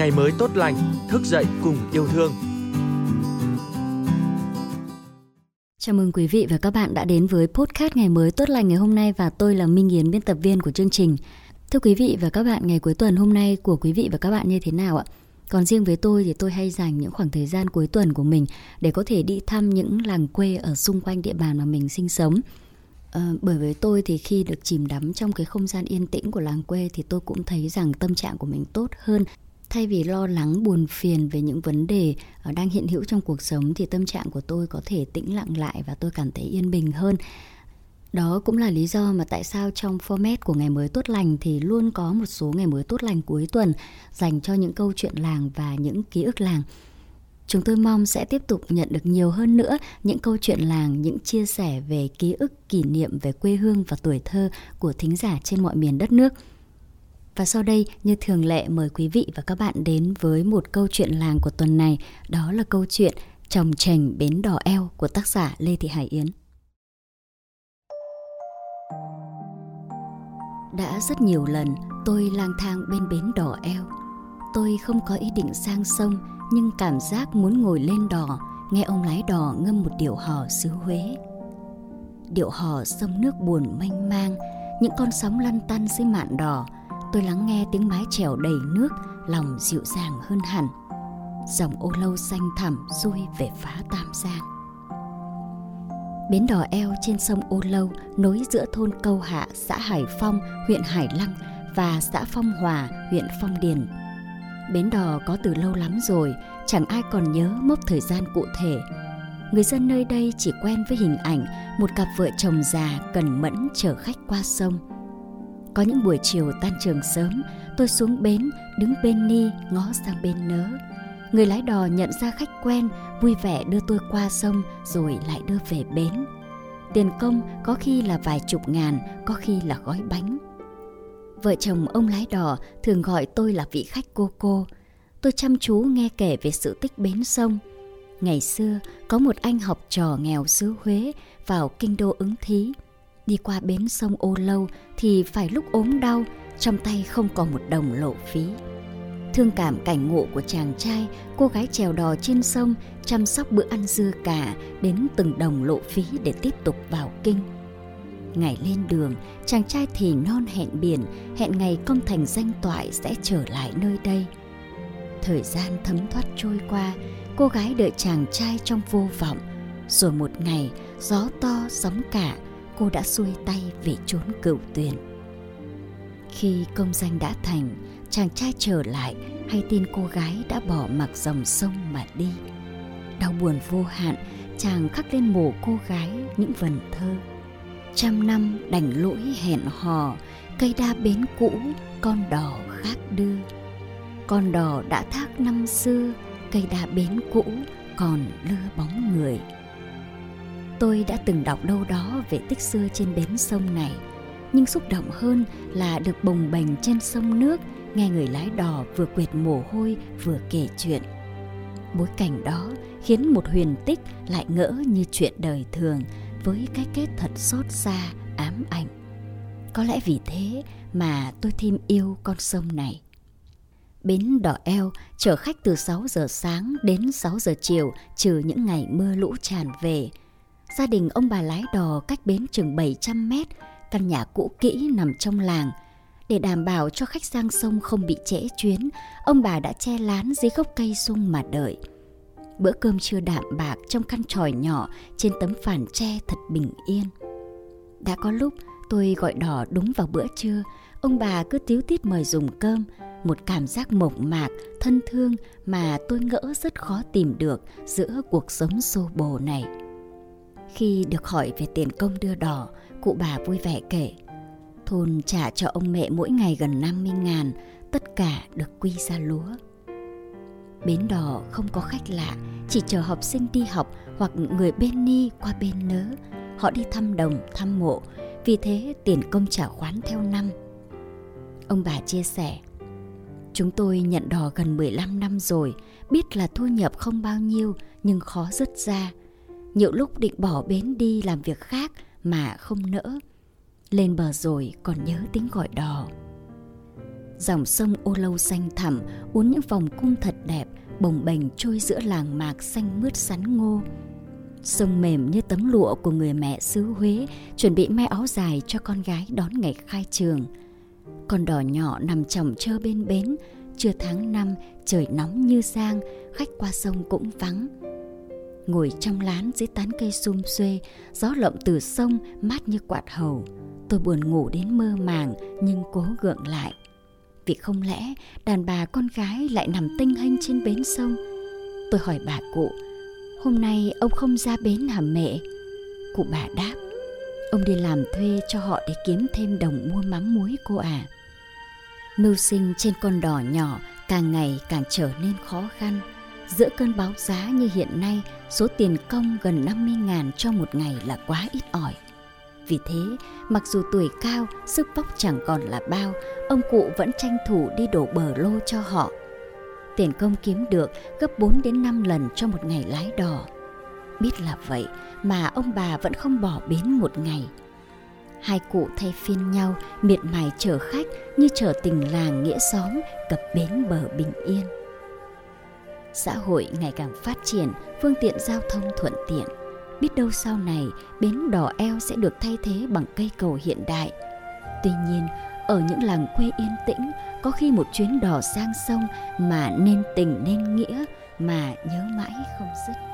ngày mới tốt lành, thức dậy cùng yêu thương. Chào mừng quý vị và các bạn đã đến với podcast ngày mới tốt lành ngày hôm nay và tôi là Minh Yến biên tập viên của chương trình. Thưa quý vị và các bạn, ngày cuối tuần hôm nay của quý vị và các bạn như thế nào ạ? Còn riêng với tôi thì tôi hay dành những khoảng thời gian cuối tuần của mình để có thể đi thăm những làng quê ở xung quanh địa bàn mà mình sinh sống. À, bởi với tôi thì khi được chìm đắm trong cái không gian yên tĩnh của làng quê thì tôi cũng thấy rằng tâm trạng của mình tốt hơn thay vì lo lắng buồn phiền về những vấn đề ờ, đang hiện hữu trong cuộc sống thì tâm trạng của tôi có thể tĩnh lặng lại và tôi cảm thấy yên bình hơn đó cũng là lý do mà tại sao trong format của ngày mới tốt lành thì luôn có một số ngày mới tốt lành cuối tuần dành cho những câu chuyện làng và những ký ức làng. Chúng tôi mong sẽ tiếp tục nhận được nhiều hơn nữa những câu chuyện làng, những chia sẻ về ký ức, kỷ niệm về quê hương và tuổi thơ của thính giả trên mọi miền đất nước. Và sau đây, như thường lệ mời quý vị và các bạn đến với một câu chuyện làng của tuần này, đó là câu chuyện Trồng trành bến đỏ eo của tác giả Lê Thị Hải Yến. Đã rất nhiều lần tôi lang thang bên bến đỏ eo. Tôi không có ý định sang sông nhưng cảm giác muốn ngồi lên đò nghe ông lái đò ngâm một điệu hò xứ Huế. Điệu hò sông nước buồn mênh mang, những con sóng lăn tăn dưới mạn đò. Tôi lắng nghe tiếng mái chèo đầy nước, lòng dịu dàng hơn hẳn. Dòng ô lâu xanh thẳm xuôi về phá Tam Giang. Bến đò eo trên sông Ô Lâu nối giữa thôn Câu Hạ, xã Hải Phong, huyện Hải Lăng và xã Phong Hòa, huyện Phong Điền. Bến đò có từ lâu lắm rồi, chẳng ai còn nhớ mốc thời gian cụ thể. Người dân nơi đây chỉ quen với hình ảnh một cặp vợ chồng già cần mẫn chở khách qua sông. Có những buổi chiều tan trường sớm, tôi xuống bến, đứng bên ni, ngó sang bên nớ Người lái đò nhận ra khách quen, vui vẻ đưa tôi qua sông rồi lại đưa về bến. Tiền công có khi là vài chục ngàn, có khi là gói bánh. Vợ chồng ông lái đò thường gọi tôi là vị khách cô cô. Tôi chăm chú nghe kể về sự tích bến sông. Ngày xưa, có một anh học trò nghèo xứ Huế vào kinh đô ứng thí. Đi qua bến sông ô lâu thì phải lúc ốm đau, trong tay không còn một đồng lộ phí. Thương cảm cảnh ngộ của chàng trai, cô gái trèo đò trên sông, chăm sóc bữa ăn dưa cả đến từng đồng lộ phí để tiếp tục vào kinh. Ngày lên đường, chàng trai thì non hẹn biển, hẹn ngày công thành danh toại sẽ trở lại nơi đây. Thời gian thấm thoát trôi qua, cô gái đợi chàng trai trong vô vọng. Rồi một ngày, gió to, sóng cả, cô đã xuôi tay về chốn cựu tuyền. Khi công danh đã thành, chàng trai trở lại hay tin cô gái đã bỏ mặc dòng sông mà đi. Đau buồn vô hạn chàng khắc lên mồ cô gái những vần thơ. Trăm năm đành lỗi hẹn hò cây đa bến cũ con đò khác đưa. Con đò đã thác năm xưa cây đa bến cũ còn lưa bóng người tôi đã từng đọc đâu đó về tích xưa trên bến sông này, nhưng xúc động hơn là được bồng bềnh trên sông nước, nghe người lái đò vừa quệt mồ hôi vừa kể chuyện bối cảnh đó khiến một huyền tích lại ngỡ như chuyện đời thường với cái kết thật xót xa, ám ảnh có lẽ vì thế mà tôi thêm yêu con sông này Bến đỏ eo chở khách từ 6 giờ sáng đến 6 giờ chiều, trừ những ngày mưa lũ tràn về. Gia đình ông bà lái đò cách bến chừng 700 mét, căn nhà cũ kỹ nằm trong làng – để đảm bảo cho khách sang sông không bị trễ chuyến, ông bà đã che lán dưới gốc cây sung mà đợi. Bữa cơm trưa đạm bạc trong căn tròi nhỏ trên tấm phản tre thật bình yên. Đã có lúc tôi gọi đỏ đúng vào bữa trưa, ông bà cứ tiếu tít mời dùng cơm, một cảm giác mộc mạc, thân thương mà tôi ngỡ rất khó tìm được giữa cuộc sống xô bồ này. Khi được hỏi về tiền công đưa đỏ, cụ bà vui vẻ kể – Thôn trả cho ông mẹ mỗi ngày gần 50 ngàn, tất cả được quy ra lúa. Bến đò không có khách lạ, chỉ chờ học sinh đi học hoặc người bên ni qua bên nớ. Họ đi thăm đồng, thăm mộ, vì thế tiền công trả khoán theo năm. Ông bà chia sẻ, Chúng tôi nhận đò gần 15 năm rồi, biết là thu nhập không bao nhiêu nhưng khó dứt ra. Nhiều lúc định bỏ bến đi làm việc khác mà không nỡ lên bờ rồi còn nhớ tiếng gọi đò Dòng sông ô lâu xanh thẳm uốn những vòng cung thật đẹp, bồng bềnh trôi giữa làng mạc xanh mướt sắn ngô. Sông mềm như tấm lụa của người mẹ xứ Huế, chuẩn bị may áo dài cho con gái đón ngày khai trường. Con đò nhỏ nằm chồng trơ bên bến, chưa tháng năm, trời nóng như giang, khách qua sông cũng vắng. Ngồi trong lán dưới tán cây sum xuê, gió lộng từ sông mát như quạt hầu. Tôi buồn ngủ đến mơ màng nhưng cố gượng lại. Vì không lẽ đàn bà con gái lại nằm tinh hênh trên bến sông? Tôi hỏi bà cụ, hôm nay ông không ra bến hả mẹ? Cụ bà đáp, ông đi làm thuê cho họ để kiếm thêm đồng mua mắm muối cô à. Mưu sinh trên con đò nhỏ càng ngày càng trở nên khó khăn. Giữa cơn báo giá như hiện nay, số tiền công gần 50 ngàn cho một ngày là quá ít ỏi. Vì thế, mặc dù tuổi cao, sức vóc chẳng còn là bao, ông cụ vẫn tranh thủ đi đổ bờ lô cho họ. Tiền công kiếm được gấp 4 đến 5 lần cho một ngày lái đò. Biết là vậy mà ông bà vẫn không bỏ bến một ngày. Hai cụ thay phiên nhau miệt mài chở khách như chở tình làng nghĩa xóm cập bến bờ bình yên. Xã hội ngày càng phát triển, phương tiện giao thông thuận tiện – biết đâu sau này bến đò eo sẽ được thay thế bằng cây cầu hiện đại. Tuy nhiên, ở những làng quê yên tĩnh, có khi một chuyến đò sang sông mà nên tình nên nghĩa mà nhớ mãi không dứt.